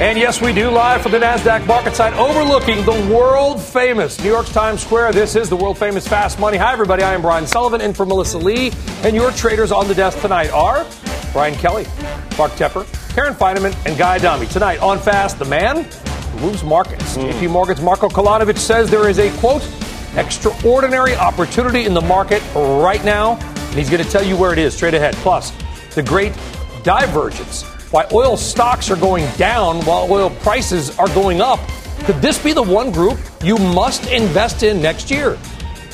And yes, we do live from the NASDAQ market site overlooking the world famous New York's Times Square. This is the world famous Fast Money. Hi, everybody. I am Brian Sullivan in for Melissa Lee. And your traders on the desk tonight are Brian Kelly, Mark Tepper, Karen Finerman, and Guy Adami. Tonight on Fast, the man who moves markets. Mm. JP Morgan's Marko Kolanovic says there is a, quote, extraordinary opportunity in the market right now. And he's going to tell you where it is straight ahead. Plus, the great divergence why oil stocks are going down while oil prices are going up. Could this be the one group you must invest in next year?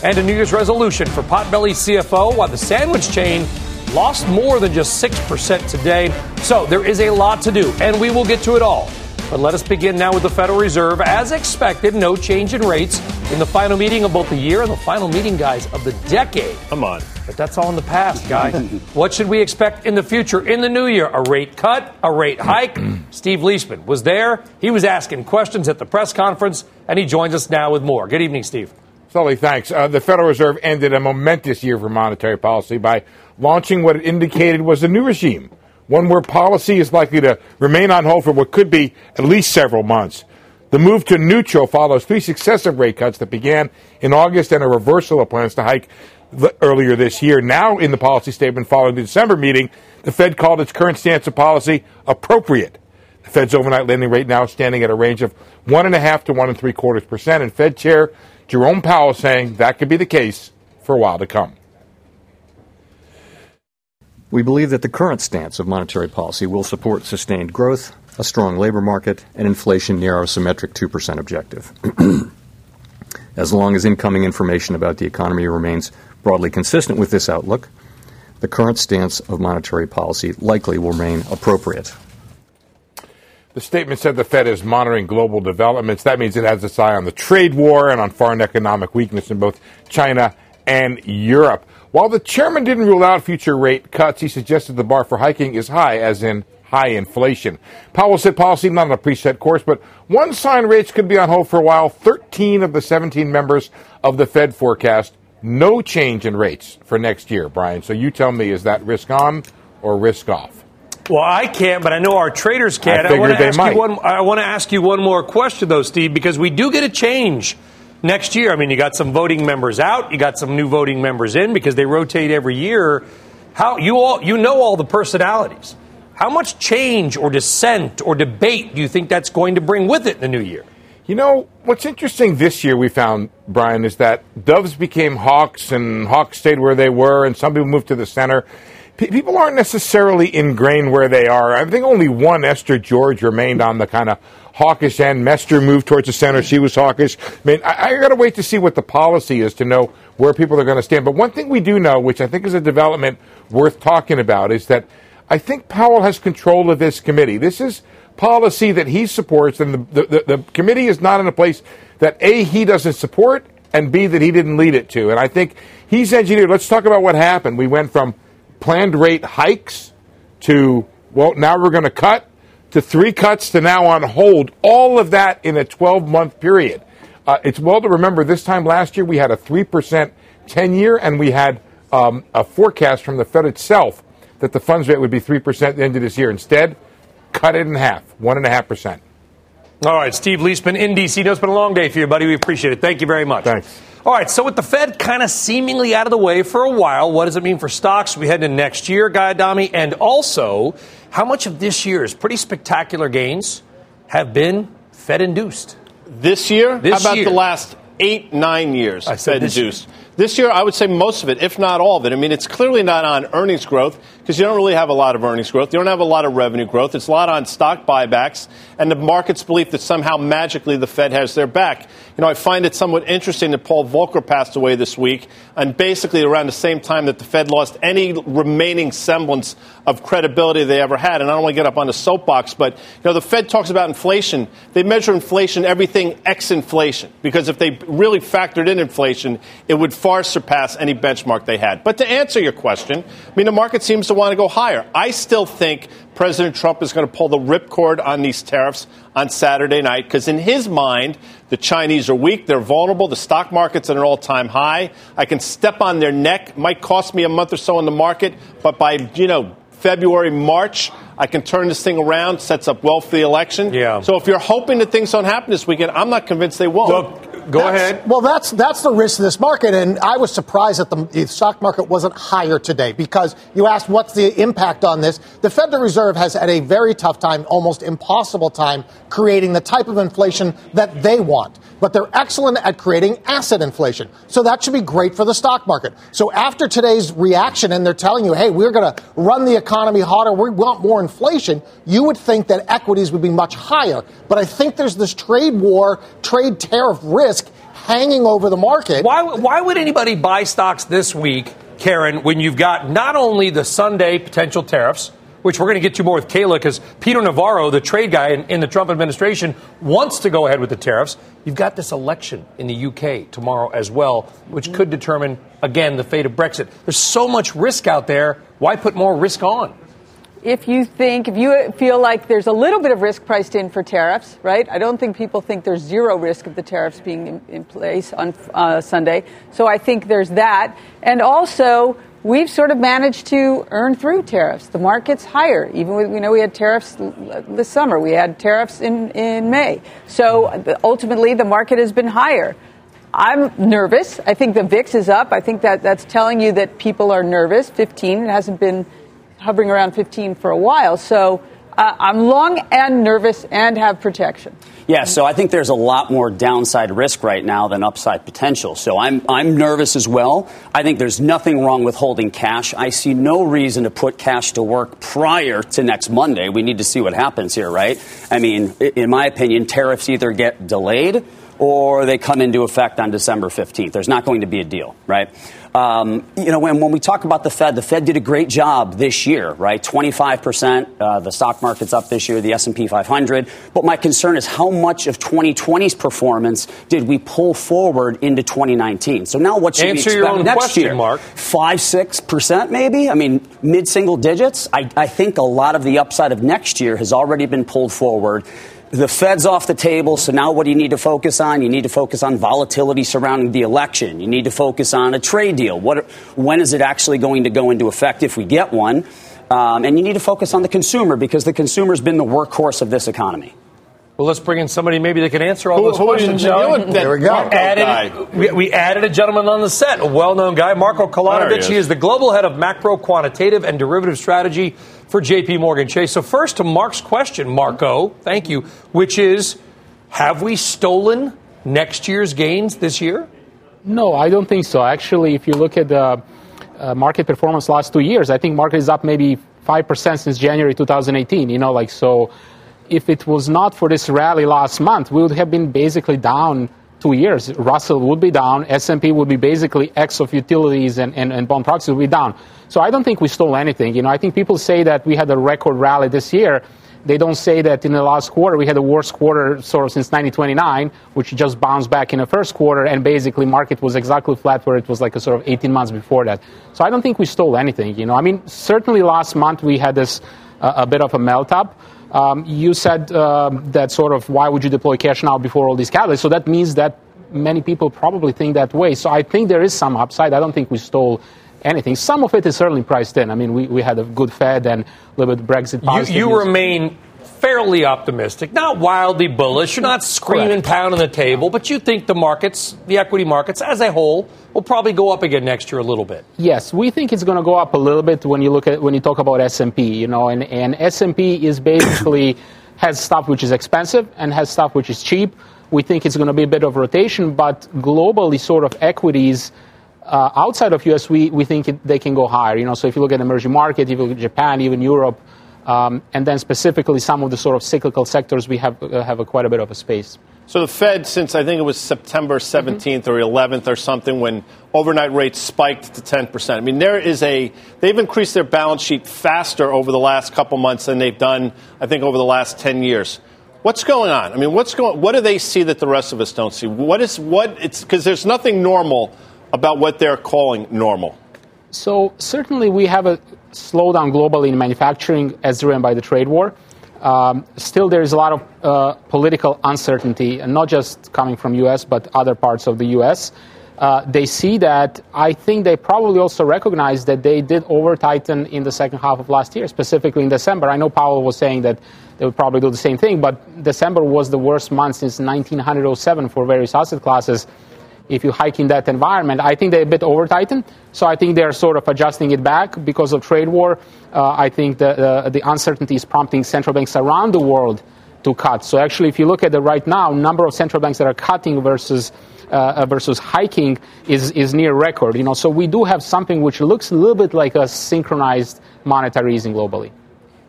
And a New Year's resolution for Potbelly CFO while the sandwich chain lost more than just 6% today. So there is a lot to do, and we will get to it all. But let us begin now with the Federal Reserve. As expected, no change in rates in the final meeting of both the year and the final meeting, guys, of the decade. Come on. But that's all in the past, guy. what should we expect in the future, in the new year? A rate cut, a rate hike? Steve Liesman was there. He was asking questions at the press conference, and he joins us now with more. Good evening, Steve. Sully, thanks. Uh, the Federal Reserve ended a momentous year for monetary policy by launching what it indicated was a new regime one where policy is likely to remain on hold for what could be at least several months. The move to neutral follows three successive rate cuts that began in August and a reversal of plans to hike earlier this year. Now, in the policy statement following the December meeting, the Fed called its current stance of policy appropriate. The Fed's overnight lending rate now standing at a range of one and a half to one and three quarters percent, and Fed Chair Jerome Powell saying that could be the case for a while to come. We believe that the current stance of monetary policy will support sustained growth, a strong labor market, and inflation near our symmetric 2% objective. as long as incoming information about the economy remains broadly consistent with this outlook, the current stance of monetary policy likely will remain appropriate. The statement said the Fed is monitoring global developments. That means it has its eye on the trade war and on foreign economic weakness in both China and Europe. While the chairman didn't rule out future rate cuts, he suggested the bar for hiking is high, as in high inflation. Powell said policy not on a preset course, but one sign rates could be on hold for a while. 13 of the 17 members of the Fed forecast no change in rates for next year, Brian. So you tell me, is that risk on or risk off? Well, I can't, but I know our traders can. I, I want to ask might. you one. I want to ask you one more question, though, Steve, because we do get a change next year. I mean, you got some voting members out, you got some new voting members in because they rotate every year. How you all you know all the personalities. How much change or dissent or debate do you think that's going to bring with it in the new year? You know, what's interesting this year we found, Brian, is that Doves became Hawks and Hawks stayed where they were and some people moved to the center. P- people aren't necessarily ingrained where they are. I think only one, Esther George, remained on the kind of hawkish end. Mester moved towards the center. She was hawkish. I mean, I, I got to wait to see what the policy is to know where people are going to stand. But one thing we do know, which I think is a development worth talking about, is that I think Powell has control of this committee. This is policy that he supports, and the, the, the, committee is not in a place that A, he doesn't support, and B, that he didn't lead it to. And I think he's engineered. Let's talk about what happened. We went from planned rate hikes to, well, now we're going to cut to three cuts to now on hold, all of that in a 12 month period. Uh, it's well to remember this time last year we had a 3% 10 year, and we had um, a forecast from the Fed itself that the funds rate would be 3% at the end of this year. Instead, cut it in half, 1.5%. All right, Steve Liesman in D.C. No, it's been a long day for you, buddy. We appreciate it. Thank you very much. Thanks. All right, so with the Fed kind of seemingly out of the way for a while, what does it mean for stocks? We head into next year, Guy Adami, and also how much of this year's pretty spectacular gains have been Fed induced? This year? This How about year. the last eight, nine years I said Fed induced? This year, I would say most of it, if not all of it. I mean, it's clearly not on earnings growth because you don't really have a lot of earnings growth. You don't have a lot of revenue growth. It's a lot on stock buybacks and the market's belief that somehow magically the Fed has their back. You know, I find it somewhat interesting that Paul Volcker passed away this week, and basically around the same time that the Fed lost any remaining semblance of credibility they ever had. And I don't want to get up on a soapbox, but you know, the Fed talks about inflation. They measure inflation everything ex inflation because if they really factored in inflation, it would far surpass any benchmark they had. But to answer your question, I mean, the market seems to want to go higher. I still think President Trump is going to pull the ripcord on these tariffs on Saturday night because, in his mind, the Chinese are weak, they're vulnerable, the stock market's at an all time high. I can step on their neck, might cost me a month or so in the market, but by, you know, February, March, I can turn this thing around, sets up well for the election. Yeah. So if you're hoping that things don't happen this weekend, I'm not convinced they won't. Look, go That's- ahead. Well, that's that's the risk of this market, and I was surprised that the, the stock market wasn't higher today because you asked what's the impact on this. The Federal Reserve has had a very tough time, almost impossible time, creating the type of inflation that they want. But they're excellent at creating asset inflation, so that should be great for the stock market. So after today's reaction, and they're telling you, "Hey, we're going to run the economy hotter. We want more inflation," you would think that equities would be much higher. But I think there's this trade war, trade tariff risk hanging over the market. Why, why would anybody buy stocks this week, Karen, when you've got not only the Sunday potential tariffs, which we're going to get to more with Kayla because Peter Navarro, the trade guy in, in the Trump administration, wants to go ahead with the tariffs. You've got this election in the UK tomorrow as well, which could determine, again, the fate of Brexit. There's so much risk out there. Why put more risk on? If you think, if you feel like there's a little bit of risk priced in for tariffs, right? I don't think people think there's zero risk of the tariffs being in, in place on uh, Sunday. So I think there's that. And also, we've sort of managed to earn through tariffs. The market's higher. Even with, you know, we had tariffs this summer. We had tariffs in, in May. So ultimately, the market has been higher. I'm nervous. I think the VIX is up. I think that that's telling you that people are nervous. 15. It hasn't been hovering around 15 for a while. So uh, I'm long and nervous and have protection. Yeah, so I think there's a lot more downside risk right now than upside potential. So I'm, I'm nervous as well. I think there's nothing wrong with holding cash. I see no reason to put cash to work prior to next Monday. We need to see what happens here, right? I mean, in my opinion, tariffs either get delayed or they come into effect on December 15th. There's not going to be a deal, right? Um, you know, when, when we talk about the Fed, the Fed did a great job this year, right? 25%, uh, the stock market's up this year, the S&P 500. But my concern is how much of 2020's performance did we pull forward into 2019? So now what should we expect next question, year? Mark. Five, six percent, maybe. I mean, mid-single digits. I, I think a lot of the upside of next year has already been pulled forward. The Fed's off the table, so now what do you need to focus on? You need to focus on volatility surrounding the election. You need to focus on a trade deal. What, when is it actually going to go into effect if we get one? Um, and you need to focus on the consumer because the consumer's been the workhorse of this economy. Well, let's bring in somebody maybe that can answer all Who- those who questions, is. You that There we go. Added, we, we added a gentleman on the set, a well-known guy, Marko There Kolanovic. he He is. is the global head of macro quantitative and derivative strategy for J.P. Morgan Chase. So first to Mark's question, Marko, thank you, which is, have we stolen next year's gains this year? No, I don't think so. Actually, if you look at the uh, market performance last two years, I think market is up maybe 5% since January 2018. You know, like, so if it was not for this rally last month, we would have been basically down two years. Russell would be down. S&P would be basically X of utilities and, and, and bond proxies would be down. So I don't think we stole anything. You know, I think people say that we had a record rally this year. They don't say that in the last quarter we had the worst quarter sort of since 1929, which just bounced back in the first quarter, and basically market was exactly flat where it was like a sort of 18 months before that. So I don't think we stole anything. You know, I mean, certainly last month we had this uh, a bit of a melt up. Um, you said um, that sort of why would you deploy cash now before all these catalysts? So that means that many people probably think that way. So I think there is some upside. I don't think we stole anything. Some of it is certainly priced in. I mean, we, we had a good Fed and a little bit of Brexit positive You, you remain fairly optimistic, not wildly bullish. You're not screaming, Correct. pounding the table, but you think the markets, the equity markets as a whole, will probably go up again next year a little bit. Yes, we think it's going to go up a little bit when you look at when you talk about S&P, you know, and, and S&P is basically has stuff which is expensive and has stuff which is cheap. We think it's going to be a bit of rotation, but globally, sort of equities Uh, outside of US, we, we think it, they can go higher. You know, so if you look at emerging market, if you look at Japan, even Europe, um, and then specifically some of the sort of cyclical sectors, we have, uh, have a, quite a bit of a space. So the Fed, since I think it was September 17th mm-hmm. or 11th or something, when overnight rates spiked to 10%. I mean, there is a, they've increased their balance sheet faster over the last couple months than they've done, I think, over the last 10 years. What's going on? I mean, what's going, what do they see that the rest of us don't see? What is, what, it's, because there's nothing normal about what they're calling normal. So certainly we have a slowdown globally in manufacturing as driven by the trade war. Um, still, there is a lot of uh, political uncertainty, and not just coming from U.S. but other parts of the U.S. Uh, they see that. I think they probably also recognize that they did over tighten in the second half of last year, specifically in December. I know Powell was saying that they would probably do the same thing, but December was the worst month since 1907 for various asset classes if you hike in that environment. I think they're a bit over tightened, so I think they're sort of adjusting it back because of trade war. Uh, I think the, uh, the uncertainty is prompting central banks around the world to cut. So actually, if you look at it right now, number of central banks that are cutting versus uh, versus hiking is, is near record. You know, so we do have something which looks a little bit like a synchronized monetary easing globally.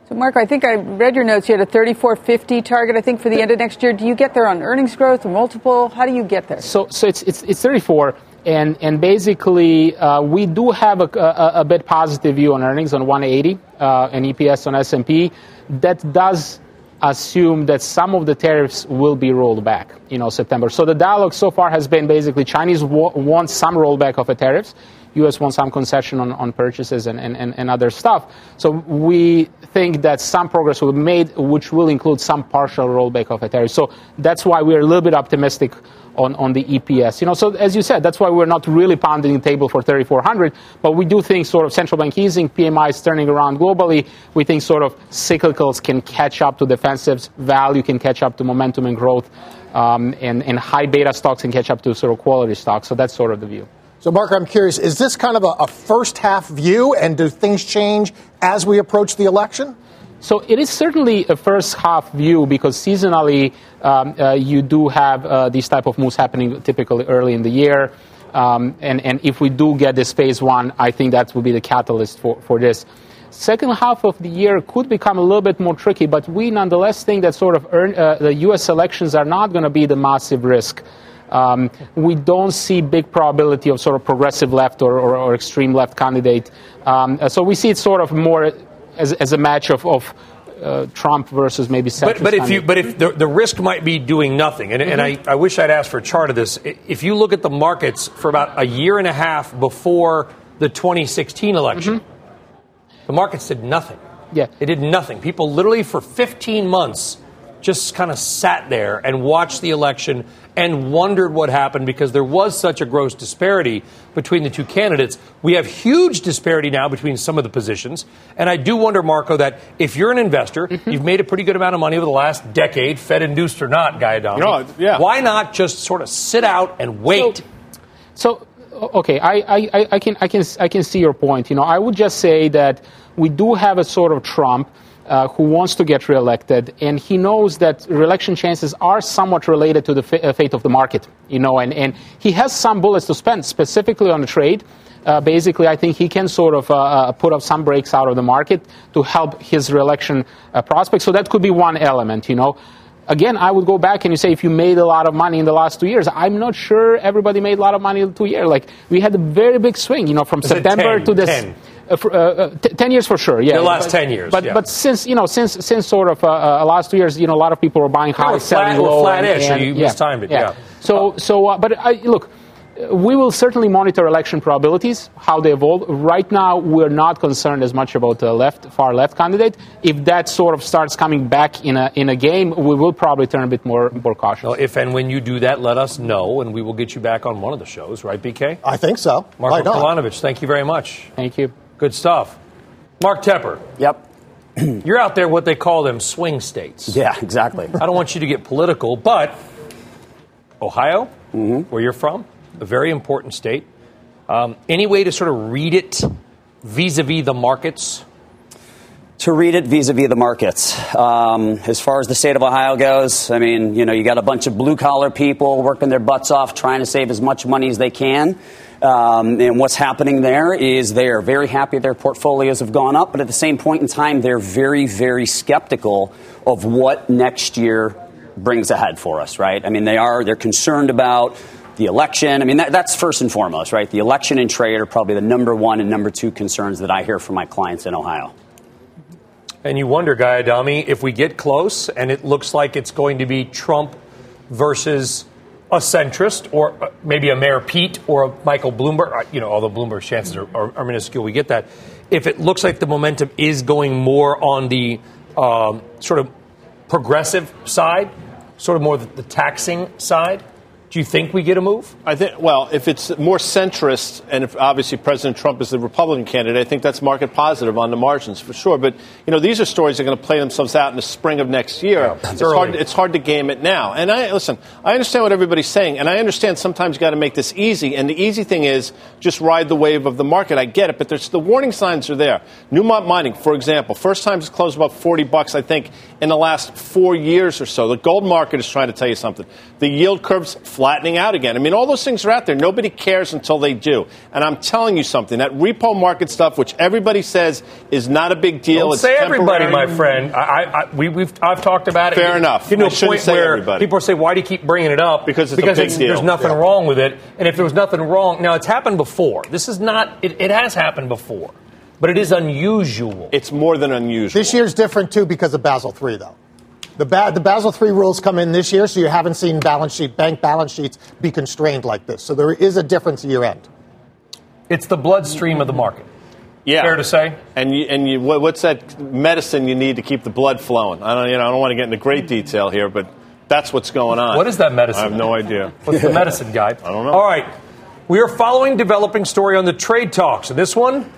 So, Mark, I think I read your notes. You had a 3450 target, I think, for the end of next year. Do you get there on earnings growth multiple? How do you get there? So, so it's, it's, it's 34. And, and basically, uh, we do have a, a, a, bit positive view on earnings on 180 uh, and EPS on S&P. That does assume that some of the tariffs will be rolled back, you know, September. So the dialogue so far has been basically Chinese want some rollback of the tariffs. U.S. wants some concession on, on purchases and, and, and other stuff. So we think that some progress will be made, which will include some partial rollback of a tariff. So that's why we're a little bit optimistic on, on the EPS. You know, so as you said, that's why we're not really pounding the table for 3,400, but we do think sort of central bank easing, PMI is turning around globally. We think sort of cyclicals can catch up to defensives, value can catch up to momentum and growth, um, and, and high beta stocks can catch up to sort of quality stocks. So that's sort of the view. So, Mark, I'm curious, is this kind of a, a first half view, and do things change as we approach the election? So it is certainly a first half view because seasonally um, uh, you do have uh, these type of moves happening typically early in the year. Um, and, and if we do get this phase one, I think that will be the catalyst for, for this. Second half of the year could become a little bit more tricky, but we nonetheless think that sort of earn, uh, the U.S. elections are not going to be the massive risk. Um, we don't see big probability of sort of progressive left or, or, or extreme left candidate. Um, so we see it sort of more as, as a match of, of uh, Trump versus maybe centrist. But, but if you, but if the, the risk might be doing nothing, and, mm-hmm. and I, mm-hmm. I wish I'd asked for a chart of this. If you look at the markets for about a year and a half before the 2016 election, mm-hmm. the markets did nothing. Yeah, they did nothing. People literally for 15 months just kind of sat there and watched the election and wondered what happened because there was such a gross disparity between the two candidates. We have huge disparity now between some of the positions. And I do wonder, Marko, that if you're an investor, mm-hmm. you've made a pretty good amount of money over the last decade, Fed induced or not, Guy Adami. No, yeah. Why not just sort of sit out and wait? So, so okay, I, I, I, can, I, can, I can see your point. You know, I would just say that we do have a sort of Trump uh, who wants to get reelected, and he knows that reelection chances are somewhat related to the f- uh, fate of the market, you know, and, and he has some bullets to spend, specifically on the trade. Uh, basically, I think he can sort of uh, uh put up some breaks out of the market to help his reelection uh, prospects. So that could be one element, you know. Again, I would go back and you say if you made a lot of money in the last two years, I'm not sure everybody made a lot of money in two years. Like we had a very big swing, you know, from September 10, to this. 10. Uh, for, uh, uh, t- ten years for sure, yeah. The last but, ten years, but yeah. but since you know since since sort of uh, uh last two years, you know, a lot of people were buying high, selling flat, low, flat-ish. And, and, you yeah, mistimed it, yeah. yeah. So so, uh, but I, look, we will certainly monitor election probabilities, how they evolve. Right now, we're not concerned as much about the left, far left candidate. If that sort of starts coming back in a in a game, we will probably turn a bit more more cautious. Well, if and when you do that, let us know, and we will get you back on one of the shows, right, BK? I think so. Marko Kolanovic, thank you very much. Thank you. Good stuff. Mark Tepper. Yep. You're out there what they call them swing states. Yeah, exactly. I don't want you to get political, but Ohio, mm-hmm. where you're from, a very important state. Um, any way to sort of read it vis-a-vis the markets? To read it vis-a-vis the markets. Um, as far as the state of Ohio goes, I mean, you know, you got a bunch of blue collar people working their butts off, trying to save as much money as they can Um, and what's happening there is they are very happy their portfolios have gone up, but at the same point in time, they're very, very skeptical of what next year brings ahead for us, right? I mean, they are, they're concerned about the election. I mean, that, that's first and foremost, right? The election and trade are probably the number one and number two concerns that I hear from my clients in Ohio. And you wonder, Guy Adami, if we get close and it looks like it's going to be Trump versus a centrist or uh, maybe a Mayor Pete or a Michael Bloomberg, uh, you know, although Bloomberg's chances are, are, are minuscule, we get that. If it looks like the momentum is going more on the um, sort of progressive side, sort of more the, the taxing side, do you think we get a move? I think. Well, if it's more centrist, and if obviously President Trump is the Republican candidate, I think that's market positive on the margins for sure. But you know, these are stories that are going to play themselves out in the spring of next year. Yeah, it's, hard, it's hard to game it now. And I listen. I understand what everybody's saying, and I understand sometimes you got to make this easy. And the easy thing is just ride the wave of the market. I get it, but there's the warning signs are there. Newmont Mining, for example, first time it's closed about forty bucks, I think, in the last four years or so. The gold market is trying to tell you something. The yield curves flattening out again. I mean, all those things are out there. Nobody cares until they do. And I'm telling you something that repo market stuff, which everybody says is not a big deal. Don't it's say everybody, my friend. I, I, we, we've, I've talked about it. Fair enough. You know, I a shouldn't point say where everybody. people say, "Why do you keep bringing it up?" Because it's a because big deal. there's nothing Yeah. wrong with it. And if there was nothing wrong, now it's happened before. This is not. It, it has happened before, but it is unusual. It's more than unusual. This year's different too because of Basel III, though. The, ba- the Basel III rules come in this year, so you haven't seen balance sheet bank balance sheets be constrained like this. So there is a difference year end. It's the bloodstream of the market. Yeah. Fair to say. And you, and you, what- what's that medicine you need to keep the blood flowing? I don't, you know, I don't want to get into great detail here, but that's what's going on. What is that medicine? I have no idea. What's the medicine guide? I don't know. All right. We are following developing story on the trade talks. And this one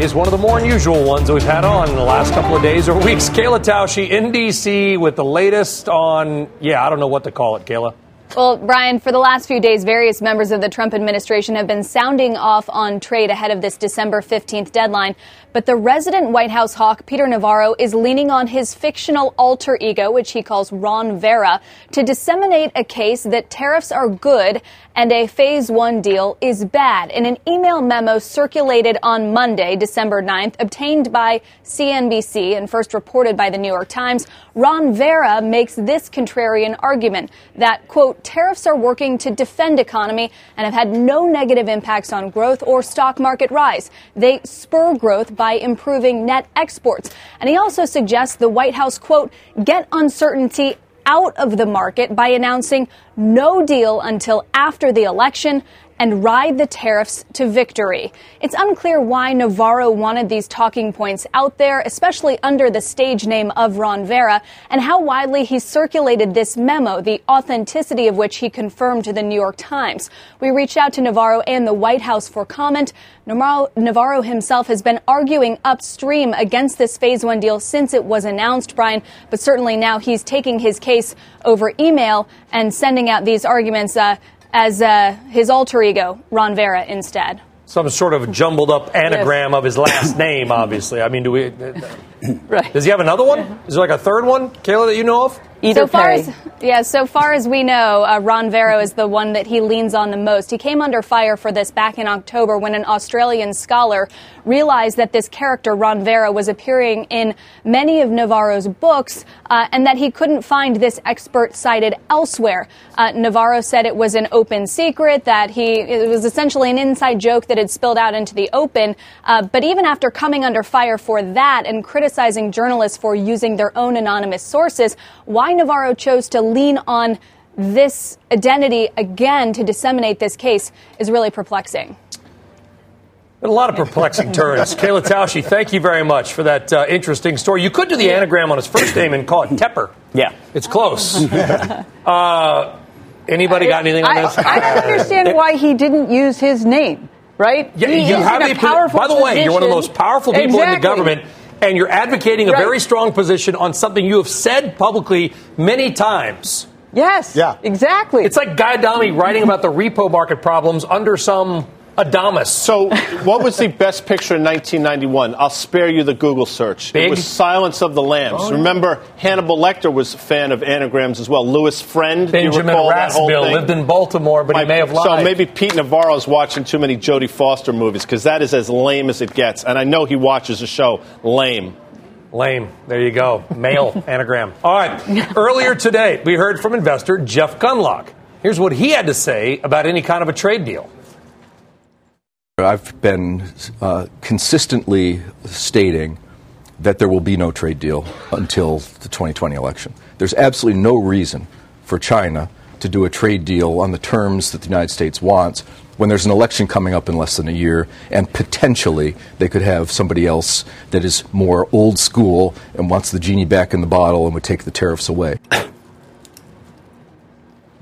is one of the more unusual ones we've had on in the last couple of days or weeks. Kayla Tausche in D.C. with the latest on, yeah, I don't know what to call it, Kayla. Well, Brian, for the last few days, various members of the Trump administration have been sounding off on trade ahead of this December 15th deadline. But the resident White House hawk, Peter Navarro, is leaning on his fictional alter ego, which he calls Ron Vara, to disseminate a case that tariffs are good and a phase one deal is bad. In an email memo circulated on Monday, December 9th, obtained by CNBC and first reported by the New York Times, Ron Vera makes this contrarian argument that, quote, tariffs are working to defend economy and have had no negative impacts on growth or stock market rise. They spur growth by improving net exports. And he also suggests the White House, quote, get uncertainty out of the market by announcing no deal until after the election and ride the tariffs to victory. It's unclear why Navarro wanted these talking points out there, especially under the stage name of Ron Vara, and how widely he circulated this memo, the authenticity of which he confirmed to the New York Times. We reached out to Navarro and the White House for comment. Navarro, himself has been arguing upstream against this phase one deal since it was announced, Brian, but certainly now he's taking his case over email and sending out these arguments uh, as uh, his alter ego, Ron Vara, instead. Some sort of jumbled up anagram of his last name, obviously. I mean, do we. Right. Does he have another one? Is there like a third one, Kayla, that you know of? So far as yeah, so far as we know, uh, Ron Vara is the one that he leans on the most. He came under fire for this back in October when an Australian scholar realized that this character Ron Vara was appearing in many of Navarro's books, uh, and that he couldn't find this expert cited elsewhere. Uh, Navarro said it was an open secret that he it was essentially an inside joke that had spilled out into the open. Uh, but even after coming under fire for that and criticizing journalists for using their own anonymous sources, why Navarro chose to lean on this identity again to disseminate this case is really perplexing. A lot of perplexing turns. Kayla Tausche, thank you very much for that uh, interesting story. You could do the anagram on his first name and call it Tepper. Yeah. It's close. uh, anybody got anything on I, this? I don't understand why he didn't use his name, right? Yeah, He you is have in a a, powerful By the way, you're one of the most powerful people in the government, and you're advocating a Right. very strong position on something you have said publicly many times. Yes. Yeah. Exactly. It's like Guy Adami writing about the repo market problems under some Adamas. So, what was the best picture in 1991? I'll spare you the Google search. Big? It was Silence of the Lambs. Oh, yeah. Remember, Hannibal Lecter was a fan of anagrams as well. Louis Friend, Benjamin recall that whole Raspail thing? lived in Baltimore, but he may have lied. So maybe Pete Navarro's watching too many Jodie Foster movies because that is as lame as it gets. And I know he watches the show Lame. Lame. There you go. Male anagram. All right. Earlier today, we heard from investor Jeff Gundlach. Here's what he had to say about any kind of a trade deal. I've been uh, consistently stating that there will be no trade deal until the 2020 election. There's absolutely no reason for China to do a trade deal on the terms that the United States wants when there's an election coming up in less than a year and potentially they could have somebody else that is more old school and wants the genie back in the bottle and would take the tariffs away.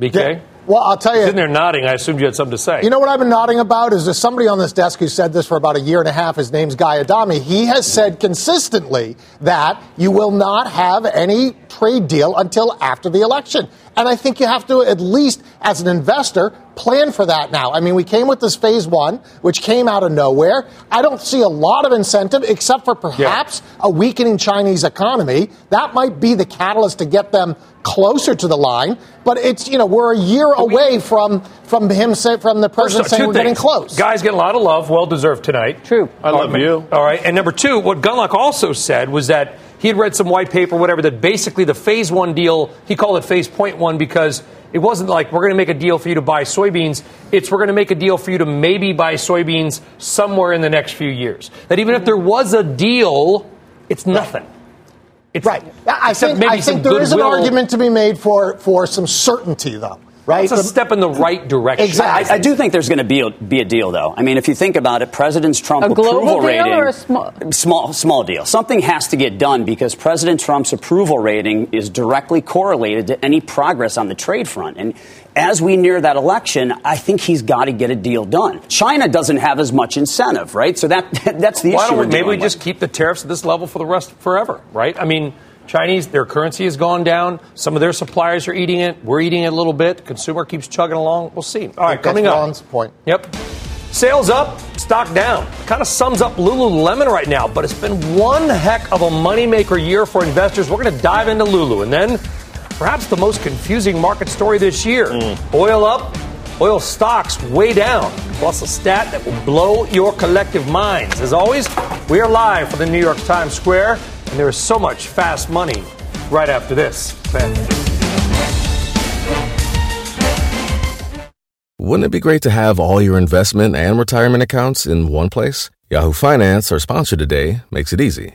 BK? Well, I'll tell you. Sitting there nodding, I assumed you had something to say. You know what I've been nodding about is there's somebody on this desk who said this for about a year and a half. His name's Guy Adami. He has said consistently that you will not have any trade deal until after the election. And I think you have to, at least as an investor, plan for that now. I mean, we came with this phase one, which came out of nowhere. I don't see a lot of incentive except for perhaps a weakening Chinese economy. That might be the catalyst to get them closer to the line. But it's, you know, we're a year away from, from him, say, from the president off, saying we're getting close. Guys get a lot of love, well deserved tonight. True. I love you. All right. And number two, what Gundlach also said was that he had read some white paper, whatever, that basically the phase one deal, he called it phase point one because it wasn't like we're going to make a deal for you to buy soybeans. It's we're going to make a deal for you to maybe buy soybeans somewhere in the next few years. That even if there was a deal, it's nothing. It's, Right. I think, I think there is an argument to be made for, for some certainty, though. Right? It's a step in the right direction. Exactly. I, I do think there's going to be a, be a deal, though. I mean, if you think about it, President Trump A global approval deal rating, or a small- small small deal. Something has to get done because President Trump's approval rating is directly correlated to any progress on the trade front. And as we near that election, I think he's got to get a deal done. China doesn't have as much incentive, right? So that that's the Why issue. don't we, we're maybe we dealing just keep the tariffs at this level for the rest forever, right? I mean, Chinese, their currency has gone down. Some of their suppliers are eating it. We're eating it a little bit. The consumer keeps chugging along. We'll see. All right, coming up. Ron's point. Yep. Sales up, stock down. Kind of sums up Lululemon right now, but it's been one heck of a moneymaker year for investors. We're going to dive into Lulu and then perhaps the most confusing market story this year. Hmm. Oil up, oil stocks way down, plus a stat that will blow your collective minds. As always, we are live from the New York Times Square, and there is so much fast money right after this. Wouldn't it be great to have all your investment and retirement accounts in one place? Yahoo Finance, our sponsor today, makes it easy.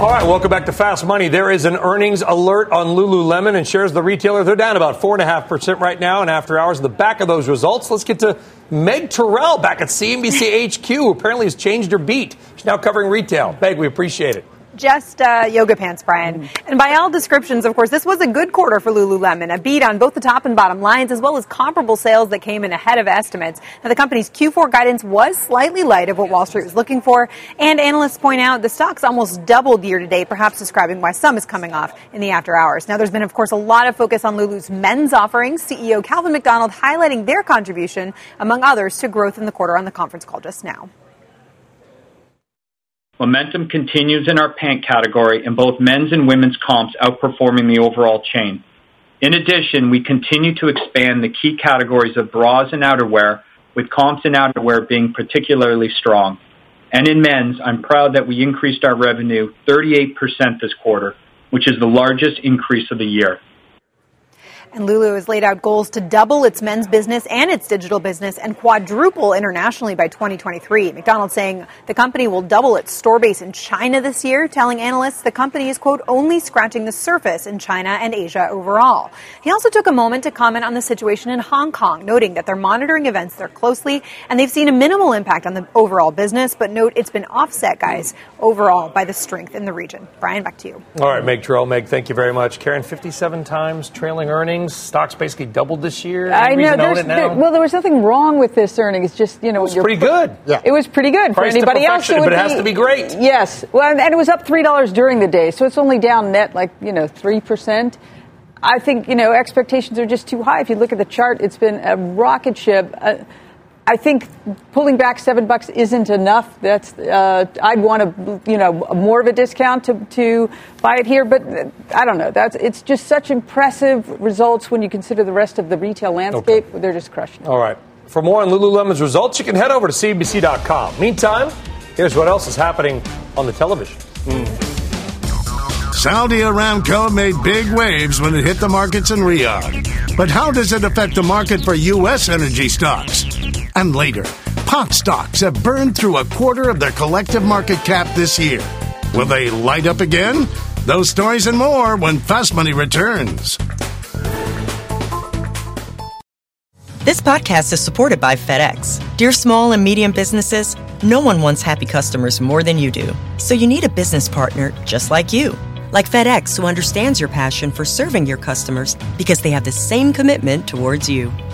All right, welcome back to Fast Money. There is an earnings alert on Lululemon and shares the retailer. They're down about 4.5% right now. And after hours, the back of those results, let's get to Meg Terrell back at CNBC HQ, who apparently has changed her beat. She's now covering retail. Meg, we appreciate it. Just uh, yoga pants, Brian. And by all descriptions, of course, this was a good quarter for Lululemon, a beat on both the top and bottom lines, as well as comparable sales that came in ahead of estimates. Now, the company's Q4 guidance was slightly light of what Wall Street was looking for, and analysts point out the stock's almost doubled year to date, perhaps describing why some is coming off in the after hours. Now, there's been, of course, a lot of focus on Lulu's men's offerings. CEO Calvin McDonald highlighting their contribution, among others, to growth in the quarter on the conference call just now. Momentum continues in our pant category in both men's and women's comps outperforming the overall chain. In addition, we continue to expand the key categories of bras and outerwear, with comps and outerwear being particularly strong. And in men's, I'm proud that we increased our revenue 38% this quarter, which is the largest increase of the year. And Lulu has laid out goals to double its men's business and its digital business and quadruple internationally by 2023. McDonald's saying the company will double its store base in China this year, telling analysts the company is, quote, only scratching the surface in China and Asia overall. He also took a moment to comment on the situation in Hong Kong, noting that they're monitoring events there closely and they've seen a minimal impact on the overall business, but note it's been offset, guys, overall by the strength in the region. Brian, back to you. All right, Meg Terrell. Meg, thank you very much. Karen, 57 times trailing earnings. Stocks basically doubled this year. I know. reason there's- it now? there- well, there was nothing wrong with this earning. It's just you know, was you're pretty good. Yeah. It was pretty good Price for anybody else. perfection, would but it has to be great. Yes. Well, and it was up three dollars during the day, so it's only down net like you know three percent. I think you know expectations are just too high. If you look at the chart, it's been a rocket ship. Uh, I think pulling back seven bucks isn't enough. That's uh, I'd want to you know more of a discount to, to buy it here, but uh, I don't know. That's it's just such impressive results when you consider the rest of the retail landscape. They're just crushing. it. All right. For more on Lululemon's results, you can head over to CNBC.com. Meantime, here's what else is happening on the television. Saudi Aramco made big waves when it hit the markets in Riyadh. But how does it affect the market for U.S. energy stocks? And later, pot stocks have burned through a quarter of their collective market cap this year. Will they light up again? Those stories and more when Fast Money returns. This podcast is supported by FedEx. Dear small and medium businesses, no one wants happy customers more than you do. So you need a business partner just like you. Like FedEx, who understands your passion for serving your customers because they have the same commitment towards you.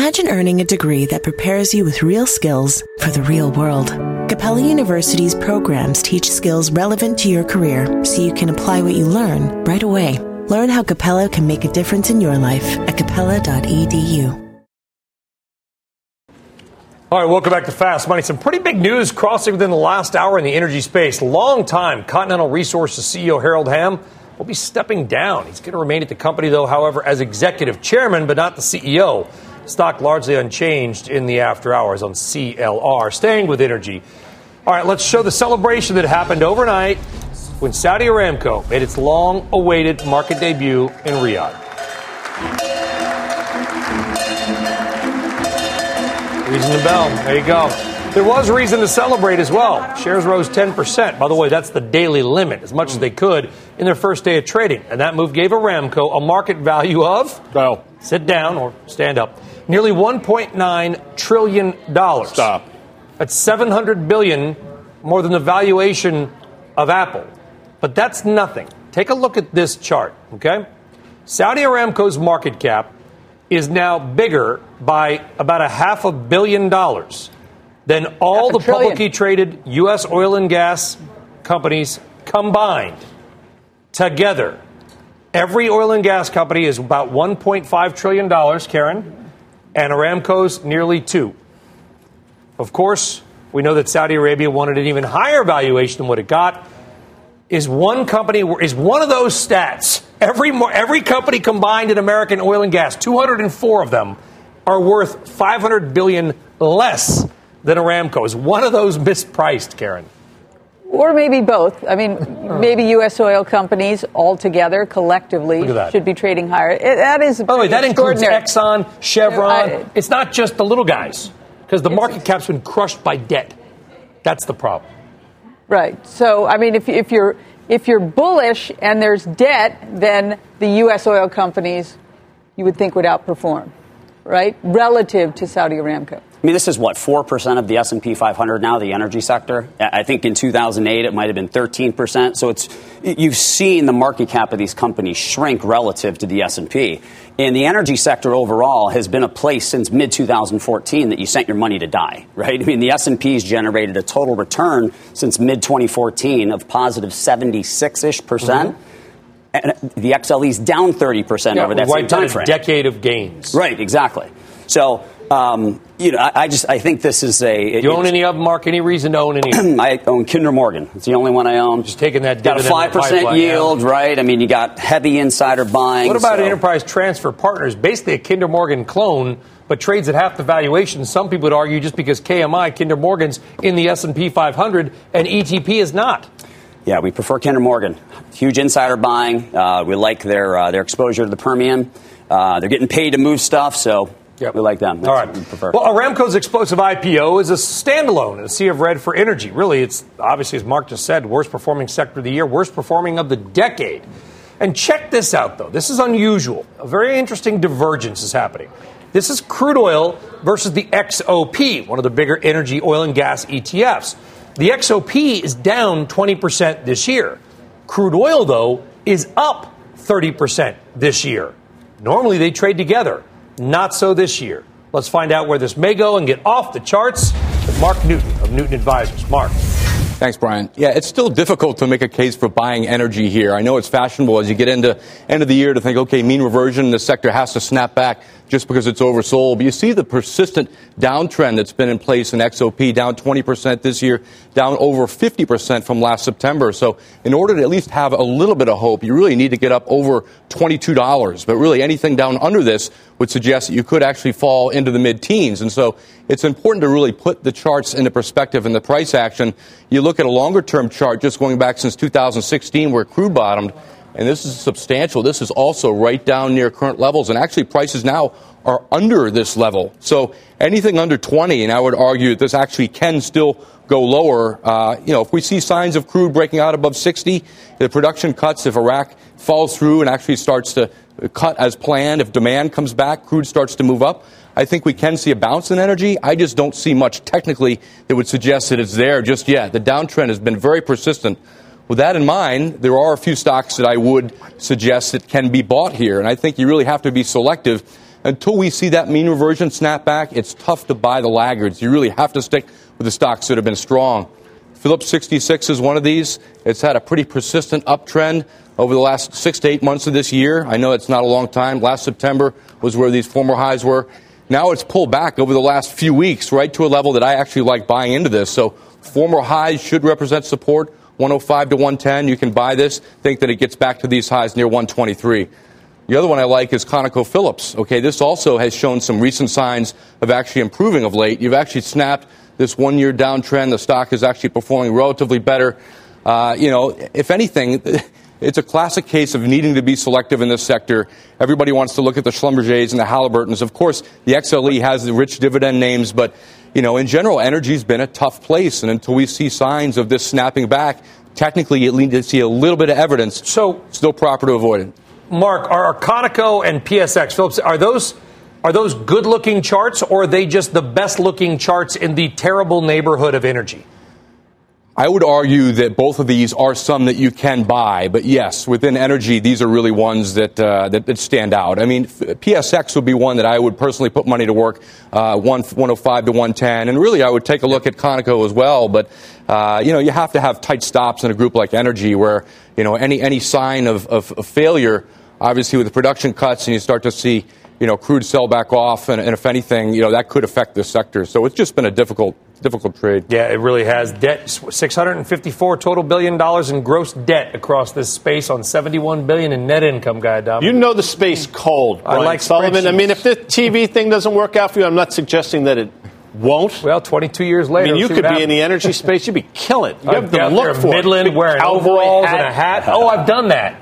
Imagine earning a degree that prepares you with real skills for the real world. Capella University's programs teach skills relevant to your career so you can apply what you learn right away. Learn how Capella can make a difference in your life at capella.edu. All right, welcome back to Fast Money. Some pretty big news crossing within the last hour in the energy space. Long time Continental Resources CEO Harold Hamm will be stepping down. He's going to remain at the company, though, however, as executive chairman, but not the CEO. Stock largely unchanged in the after hours on CLR. Staying with energy. All right, let's show the celebration that happened overnight when Saudi Aramco made its long awaited market debut in Riyadh. Reason to bell. There you go. There was reason to celebrate as well. Shares rose 10%. By the way, that's the daily limit, as much as they could in their first day of trading. And that move gave Aramco a market value of, well, sit down or stand up, nearly $1.9 trillion. Stop. That's 700 billion more than the valuation of Apple. But that's nothing. Take a look at this chart, okay? Saudi Aramco's market cap is now bigger by about a half a billion dollars than all the trillion. publicly traded U.S. oil and gas companies combined together. Every oil and gas company is about $1.5 trillion, Karen, and Aramco's nearly two. Of course, we know that Saudi Arabia wanted an even higher valuation than what it got. Is one company is one of those stats? Every every company combined in American oil and gas, 204 of them, are worth 500 billion less than Aramco. Is one of those mispriced, Karen? Or maybe both. I mean, maybe U.S. oil companies altogether, collectively, Look at that. should be trading higher. It, that is By the way, that includes. Exxon, Chevron. I- it's not just the little guys because the market cap's been crushed by debt. That's the problem. Right. So, I mean, if, if you're if you're bullish and there's debt, then the U.S. oil companies you would think would outperform. Right, relative to Saudi Aramco. I mean, this is what four percent of the S and P 500 now, the energy sector. I think in 2008 it might have been 13 percent. So it's you've seen the market cap of these companies shrink relative to the S and P. And the energy sector overall has been a place since mid 2014 that you sent your money to die, right? I mean, the S and P's generated a total return since mid 2014 of positive 76 ish percent. Mm-hmm. The XLE's down 30 percent Yeah, over that same time a frame. decade of gains. Right, exactly. So, um, you know, I, I just I think this is a. You own any of them, Mark? Any reason to own any? of them? I own Kinder Morgan. It's the only one I own. Just taking that down. got a five percent yeah. yield, right? I mean, you got heavy insider buying. What about so- Enterprise Transfer Partners? Basically a Kinder Morgan clone, but trades at half the valuation. Some people would argue just because KMI, Kinder Morgan's in the S&P 500 and ETP is not. Yeah, we prefer Kinder Morgan. Huge insider buying. Uh, we like their uh, their exposure to the Permian. Uh, they're getting paid to move stuff, so we like them. That's All right. we prefer. Well, Aramco's explosive IPO is a standalone in a sea of red for energy. Really, it's obviously, as Mark just said, worst performing sector of the year, worst performing of the decade. And check this out, though. This is unusual. A very interesting divergence is happening. This is crude oil versus the XOP, one of the bigger energy oil and gas ETFs. The XOP is down 20% this year. Crude oil, though, is up 30% this year. Normally they trade together. Not so this year. Let's find out where this may go and get off the charts with Mark Newton of Newton Advisors. Mark. Thanks, Brian. Yeah, it's still difficult to make a case for buying energy here. I know it's fashionable as you get into end of the year to think, okay, mean reversion, the sector has to snap back just because it's oversold. But you see the persistent downtrend that's been in place in XOP, down 20% this year, down over 50% from last September. So in order to at least have a little bit of hope, you really need to get up over $22. But really anything down under this would suggest that you could actually fall into the mid-teens. And so it's important to really put the charts into perspective and the price action. You look at a longer term chart just going back since 2016 where crude bottomed, and this is substantial. This is also right down near current levels, and actually prices now are under this level. So anything under 20, and I would argue that this actually can still go lower. Uh, you know, if we see signs of crude breaking out above 60, the production cuts, if Iraq falls through and actually starts to cut as planned, if demand comes back, crude starts to move up. I think we can see a bounce in energy. I just don't see much technically that would suggest that it's there just yet. The downtrend has been very persistent. With that in mind, there are a few stocks that I would suggest that can be bought here, and I think you really have to be selective. Until we see that mean reversion snap back, it's tough to buy the laggards. You really have to stick with the stocks that have been strong. Phillips 66 is one of these. It's had a pretty persistent uptrend over the last six to eight months of this year. I know it's not a long time. Last September was where these former highs were. Now it's pulled back over the last few weeks, right to a level that I actually like buying into this. So former highs should represent support. 105 to 110. You can buy this. Think that it gets back to these highs near 123. The other one I like is ConocoPhillips. Okay, this also has shown some recent signs of actually improving of late. You've actually snapped this one-year downtrend. The stock is actually performing relatively better. Uh, you know, if anything, it's a classic case of needing to be selective in this sector. Everybody wants to look at the Schlumbergers and the Halliburtons. Of course, the XLE has the rich dividend names, but you know, in general, energy's been a tough place, and until we see signs of this snapping back, technically, you need to see a little bit of evidence. So, still proper to avoid it. Mark, are Conoco and PSX Phillips are those are those good-looking charts, or are they just the best-looking charts in the terrible neighborhood of energy? I would argue that both of these are some that you can buy, but yes, within energy, these are really ones that uh, that, that, stand out. I mean, PSX would be one that I would personally put money to work, uh, one, 105 to 110, and really I would take a look at Conoco as well. But uh, you know, you have to have tight stops in a group like energy, where you know any any sign of, of, of failure, obviously with the production cuts, and you start to see you know crude sell back off, and, and if anything, you know that could affect this sector. So it's just been a difficult difficult trade. Yeah, it really has. Debt 654 total billion dollars in gross debt across this space on 71 billion in net income, guy Dom. You know the space cold. I Brian like Sullivan. I mean, if the TV thing doesn't work out for you, I'm not suggesting that it won't. Well, 22 years I later, mean, you could what be in the energy space. You'd be killing. You have be to look for it. Midland Big wearing cowboy overalls and a hat. Oh, I've done that.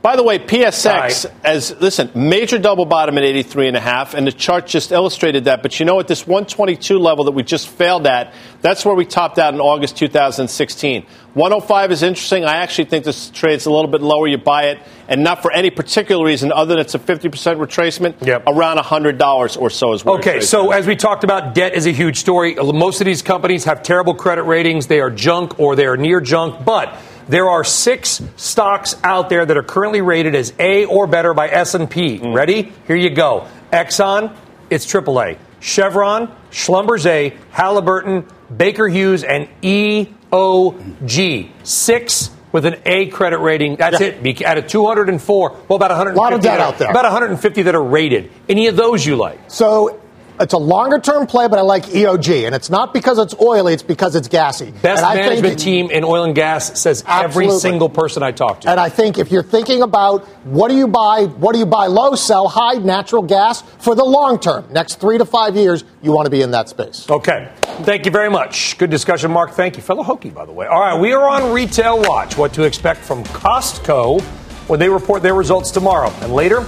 By the way, PSX as listen, major double bottom at 83 and a half, and the chart just illustrated that. But you know what? This 122 level that we just failed at, that's where we topped out in August 2016. 105 is interesting. I actually think this trade's a little bit lower. You buy it, and not for any particular reason other than it's a 50% retracement. Around $100 or so is what Okay, so as we talked about, debt is a huge story. Most of these companies have terrible credit ratings. They are junk or they are near junk, but there are six stocks out there that are currently rated as A or better by S&P. Mm. Ready? Here you go. Exxon, it's AAA. Chevron, Schlumberger, Halliburton, Baker Hughes, and EOG. Six with an A credit rating. That's it. Be- Out of 204, well, about 150. Lot of debt that are- out there. About 150 that are rated. Any of those you like? So it's a longer term play, but I like EOG. And it's not because it's oily, it's because it's gassy. Best and I management think, team in oil and gas says every single person I talk to. And I think if you're thinking about what do you buy, what do you buy low, sell high, natural gas for the long term, next three to five years, you want to be in that space. Okay. Thank you very much. Good discussion, Mark. Thank you. Fellow Hokie, by the way. All right, we are on Retail Watch. What to expect from Costco when they report their results tomorrow. And later,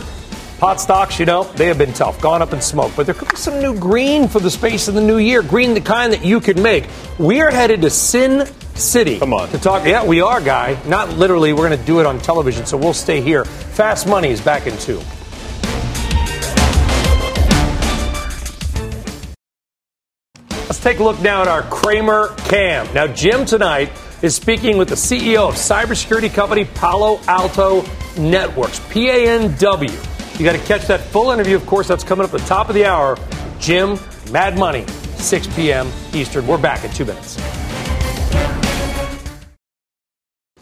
pot stocks, you know, they have been tough, gone up in smoke. But there could be some new green for the space of the new year. Green, the kind that you can make. We are headed to Sin City. Come on. To talk. Yeah, we are, Guy. Not literally. We're going to do it on television, so we'll stay here. Fast Money is back in two. Let's take a look now at our Cramer Cam. Now, Jim tonight is speaking with the CEO of cybersecurity company Palo Alto Networks, PANW. You got to catch that full interview, of course, that's coming up at the top of the hour. Jim, Mad Money, 6 p.m. Eastern. We're back in two minutes.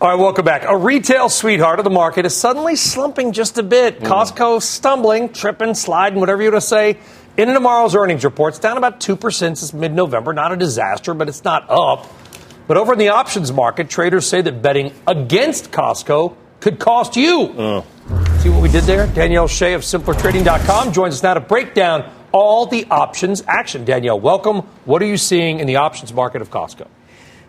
All right, welcome back. A retail sweetheart of the market is suddenly slumping just a bit. Mm. Costco stumbling, tripping, sliding, whatever you want to say. In tomorrow's earnings reports, down about 2% since mid November. Not a disaster, but it's not up. But over in the options market, traders say that betting against Costco could cost you. Mm. See what we did there? Danielle Shay of simplertrading.com joins us now to break down all the options action. Danielle, welcome. What are you seeing in the options market of Costco?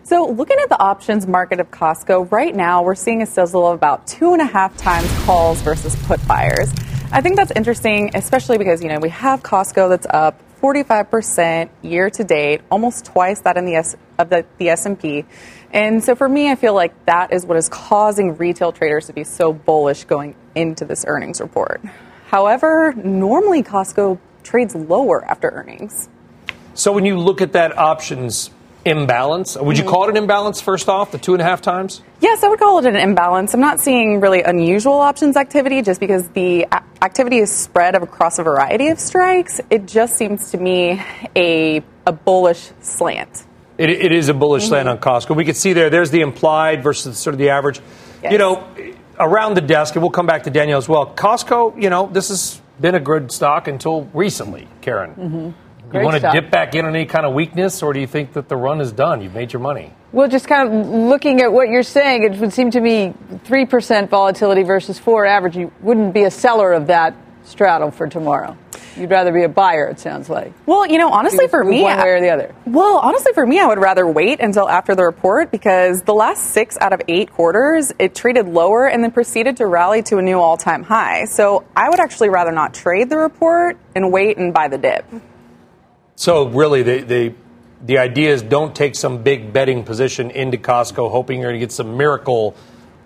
So, looking at the options market of Costco, right now we're seeing a sizzle of about two and a half times calls versus put buyers. I think that's interesting, especially because, you know, we have Costco that's up 45% year to date, almost twice that in the S- of the, the S&P. And so for me, I feel like that is what is causing retail traders to be so bullish going into this earnings report. However, normally Costco trades lower after earnings. So when you look at that options imbalance, would you Mhm. call it an imbalance first off, the two and a half times? Yes, I would call it an imbalance. I'm not seeing really unusual options activity just because the activity is spread across a variety of strikes. It just seems to me a, a bullish slant. It, it is a bullish slant on Costco. We can see there, there's the implied versus sort of the average. You know, around the desk, and we'll come back to Danielle as well. Costco, you know, this has been a good stock until recently, Karen. Mm-hmm. You want to dip back in on any kind of weakness, or do you think that the run is done? You've made your money. Well, just kind of looking at what you're saying, it would seem to me 3% volatility versus 4 average. You wouldn't be a seller of that straddle for tomorrow. You'd rather be a buyer, it sounds like. Well, you know, honestly, for me, one way or the other. Well, honestly, for me, I would rather wait until after the report because the last six out of eight quarters, it traded lower and then proceeded to rally to a new all time high. So I would actually rather not trade the report and wait and buy the dip. So really, the the the idea is don't take some big betting position into Costco, hoping you're going to get some miracle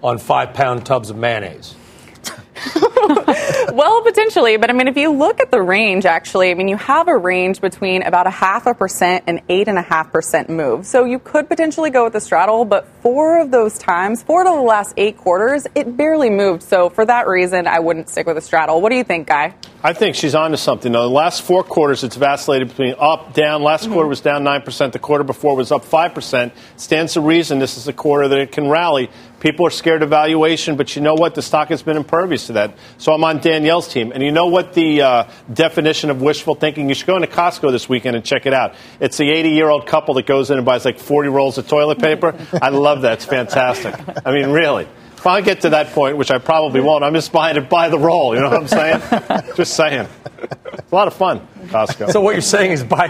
on five pound tubs of mayonnaise. well, potentially, but I mean, if you look at the range, actually, I mean, you have a range between about a half a percent and eight and a half percent move. So you could potentially go with the straddle, but four of those times, four of the last eight quarters, it barely moved. So for that reason, I wouldn't stick with a straddle. What do you think, Guy? I think she's on to something. Now, the last four quarters, it's vacillated between up, down. Last quarter was down 9%. The quarter before was up 5%. Stands to reason this is a quarter that it can rally. People are scared of valuation, but you know what? The stock has been impervious to that. So I'm on Danielle's team. And you know what the uh, definition of wishful thinking? You should go into Costco this weekend and check it out. It's the 80 year old couple that goes in and buys like 40 rolls of toilet paper. I love that. It's fantastic. I mean, really. If I get to that point, which I probably won't, I'm just buying it by the roll. You know what I'm saying? just saying. It's a lot of fun, Costco. So what you're saying is buy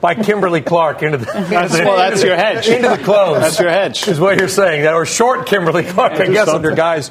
buy Kimberly Clark into the, That's- into well, that's your hedge. into the close. That's your hedge. is what you're saying. That or short Kimberly Clark, Yeah, I do guess, under guys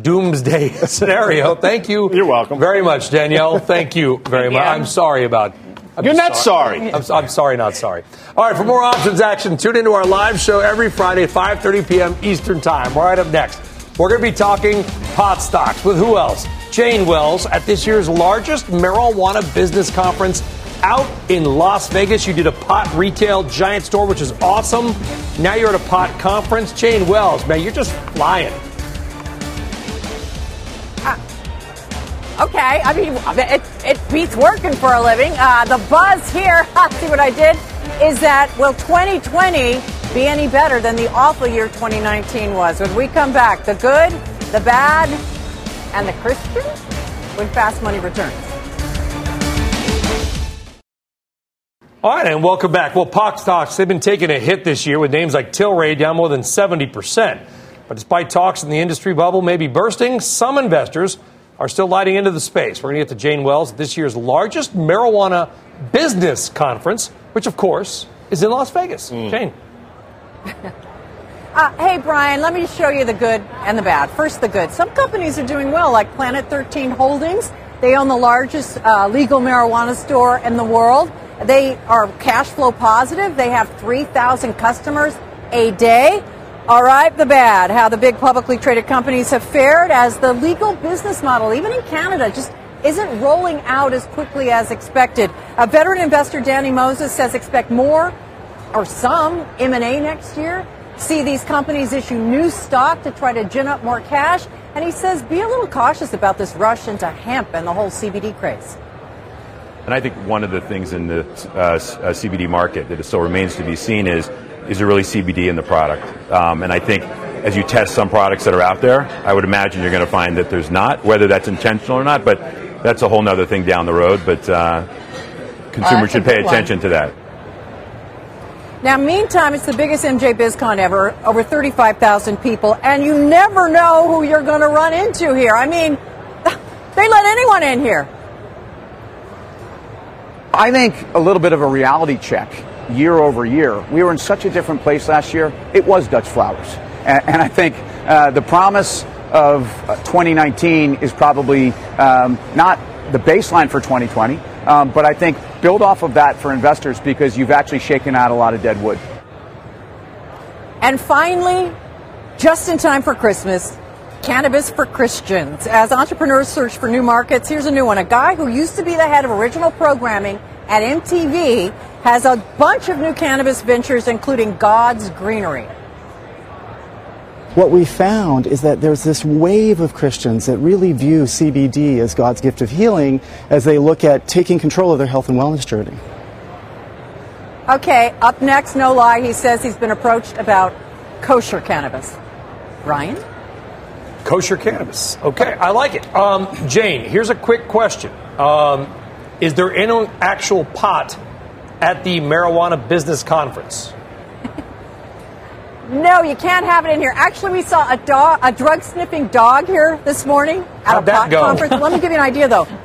doomsday scenario. Thank you. You're welcome. Very much, Danielle. Thank you very much. I'm sorry about. I'm You're not sorry. I'm, I'm sorry, not sorry. All right, for more options action, tune into our live show every Friday, 5:30 p.m. Eastern Time. Right up next, we're going to be talking pot stocks with who else? Jane Wells at this year's largest marijuana business conference out in Las Vegas. You did a pot retail giant store, which is awesome. Now you're at a pot conference. Jane Wells, man, you're just flying. Okay, I mean, it, it beats working for a living. Uh, the buzz here, see what I did, is that will 2020 be any better than the awful year 2019 was? When we come back, the good, the bad, and the Christian when fast money returns. All right, and welcome back. Well, pot stocks, they've been taking a hit this year with names like Tilray down more than 70%. But despite talks in the industry bubble maybe bursting, some investors are still lighting into the space. We're going to get to Jane Wells at this year's largest marijuana business conference, which, of course, is in Las Vegas. Jane. Uh, hey, Brian, let me show you the good and the bad. First, the good. Some companies are doing well, like Planet 13 Holdings. They own the largest uh, legal marijuana store in the world. They are cash flow positive. They have 3,000 customers a day. All right, the bad. How the big publicly traded companies have fared as the legal business model, even in Canada, just isn't rolling out as quickly as expected. A veteran investor, Danny Moses, says expect more or some M&A next year. See these companies issue new stock to try to gin up more cash. And he says be a little cautious about this rush into hemp and the whole CBD craze. And I think one of the things in the uh, uh, CBD market that still remains to be seen is is there really CBD in the product? Um, and I think as you test some products that are out there, I would imagine you're going to find that there's not, whether that's intentional or not. But that's a whole other thing down the road. But uh, consumers a should pay good one. attention to that. Now, meantime, it's the biggest MJ BizCon ever, over 35,000 people, and you never know who you're going to run into here. I mean, they let anyone in here. I think a little bit of a reality check year over year. We were in such a different place last year. It was Dutch flowers. And, and I think uh, the promise of uh, 2019 is probably um, not the baseline for 2020, um, but I think build off of that for investors because you've actually shaken out a lot of dead wood. And finally, just in time for Christmas, cannabis for Christians. As entrepreneurs search for new markets, here's a new one. A guy who used to be the head of original programming at MTV has a bunch of new cannabis ventures, including God's Greenery. What we found is that there's this wave of Christians that really view CBD as God's gift of healing as they look at taking control of their health and wellness journey. Okay, up next, no lie, he says he's been approached about kosher cannabis. Ryan? Kosher cannabis. Okay, I like it. Um, Jane, here's a quick question. Um, is there any actual pot at the marijuana business conference? No, you can't have it in here. Actually, we saw a dog, a drug sniffing dog here this morning at How'd a pot go? conference. Let me give you an idea, though.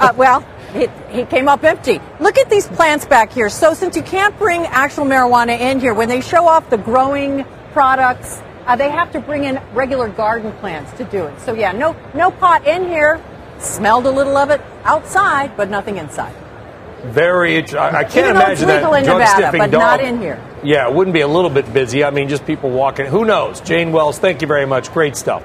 Uh, well, he, he came up empty. Look at these plants back here. So, since you can't bring actual marijuana in here, when they show off the growing products, uh, they have to bring in regular garden plants to do it. So, yeah, no, no pot in here. Smelled a little of it outside, but nothing inside. Very. I, I can't Even though it's imagine that in drug Nevada, sniffing but dog. not in here. Yeah, it wouldn't be a little bit busy. I mean, just people walking. Who knows? Jane Wells, thank you very much. Great stuff.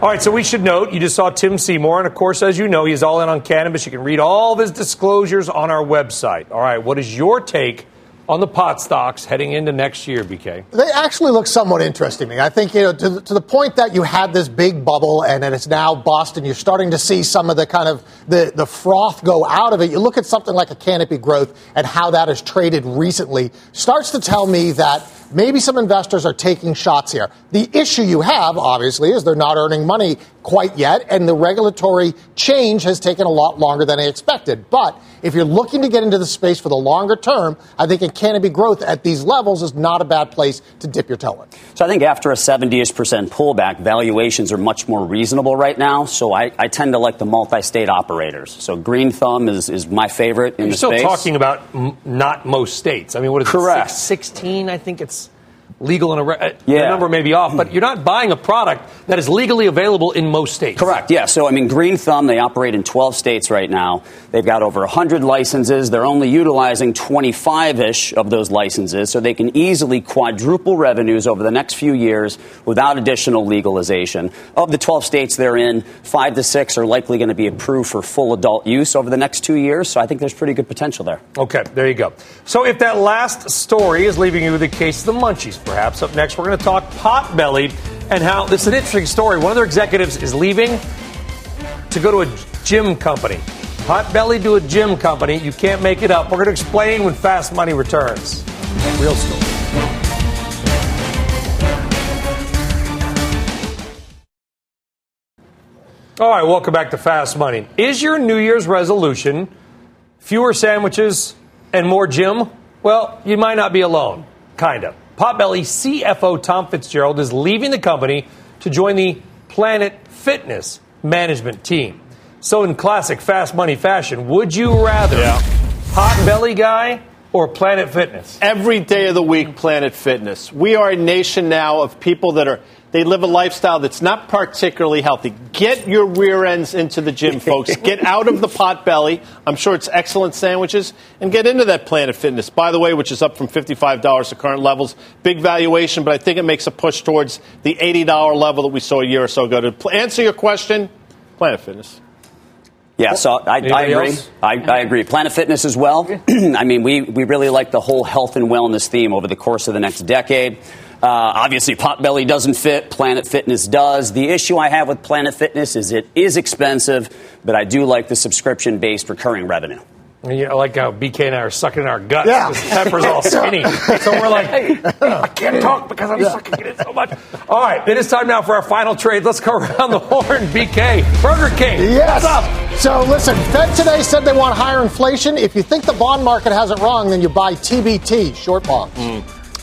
All right, so we should note you just saw Tim Seymour, and of course, as you know, he's all in on cannabis. You can read all of his disclosures on our website. All right, what is your take on the pot stocks heading into next year, BK? They actually look somewhat interesting to me. I think, you know, to, the- to the point that you had this big bubble and it's now Boston, you're starting to see some of the kind of the, the froth go out of it. You look at something like a canopy growth and how that has traded recently starts to tell me that maybe some investors are taking shots here. The issue you have, obviously, is they're not earning money quite yet, and the regulatory change has taken a lot longer than I expected. But if you're looking to get into the space for the longer term, I think a canopy growth at these levels is not a bad place to dip your toe in. So I think after a 70-ish percent pullback, valuations are much more reasonable right now. So I, I tend to like the multi-state operators. So Green Thumb is, is my favorite in You're the still space. talking about m- not most states. I mean, what is Correct. it? Six, 16, I think it's. Legal in a, uh, Yeah. the number may be off, but you're not buying a product that is legally available in most states. Correct, yeah. So, I mean, Green Thumb, they operate in 12 states right now. They've got over 100 licenses. They're only utilizing 25 ish of those licenses, so they can easily quadruple revenues over the next few years without additional legalization. Of the 12 states they're in, five to six are likely going to be approved for full adult use over the next two years, so I think there's pretty good potential there. Okay, there you go. So if that last story is leaving you with a case of the munchies, perhaps up next we're going to talk pot-bellied and how this is an interesting story. One of their executives is leaving to go to a gym company. Pot-bellied to a gym company. You can't make it up. We're going to explain when Fast Money returns. Real story. All right, welcome back to Fast Money. Is your New Year's resolution fewer sandwiches and more gym? Well, you might not be alone. Kind of. Potbelly CFO Tom Fitzgerald is leaving the company to join the Planet Fitness management team. So, in classic Fast Money fashion, would you rather Potbelly guy or Planet Fitness? Every day of the week, Planet Fitness. We are a nation now of people that are, they live a lifestyle that's not particularly healthy. Get your rear ends into the gym, folks. Get out of the pot belly. I'm sure it's excellent sandwiches and get into that Planet Fitness. By the way, which is up from $55 to current levels. Big valuation, but I think it makes a push towards the $80 level that we saw a year or so ago. To pl- answer your question, Planet Fitness. Yeah, so I, I agree. I, I agree. Planet Fitness as well. I mean, we, we really like the whole health and wellness theme over the course of the next decade. Uh, obviously, Potbelly doesn't fit. Planet Fitness does. The issue I have with Planet Fitness is it is expensive, but I do like the subscription-based recurring revenue. And, You like how BK and I are sucking in our guts Yeah. because Pepper's all skinny. so we're like, hey, I can't talk because I'm sucking it in so much. All right, it is time now for our final trade. Let's go around the horn. BK, Burger King. Yes. What's up? So listen, Fed today said they want higher inflation. If you think the bond market has it wrong, then you buy TBT, short bonds.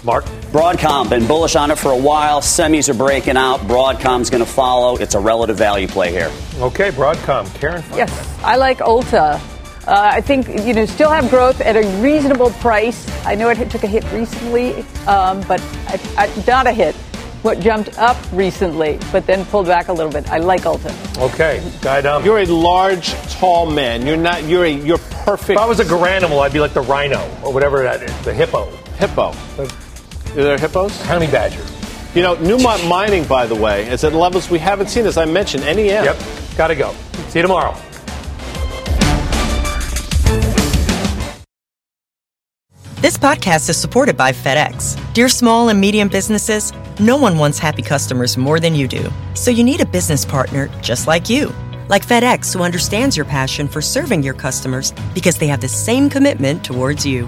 Mark? Broadcom, been bullish on it for a while. Semis are breaking out. Broadcom's going to follow. It's a relative value play here. Okay, Broadcom. Karen? Yes, I like Ulta. Uh, I think you know still have growth at a reasonable price. I know it took a hit recently, um, but I, I, not a hit. What jumped up recently, but then pulled back a little bit. I like Ulta. Okay, Guy Dom. You're a large, tall man. You're not. You're a. You're perfect. If I was a garanimal, I'd be like the rhino or whatever that is, the hippo. Hippo. Are there hippos? Honey badger. You know, Newmont Mining, by the way, is at levels we haven't seen, as I mentioned, any NEM. Yep, gotta go. See you tomorrow. This podcast is supported by FedEx. Dear small and medium businesses, no one wants happy customers more than you do. So you need a business partner just like you. Like FedEx, who understands your passion for serving your customers because they have the same commitment towards you.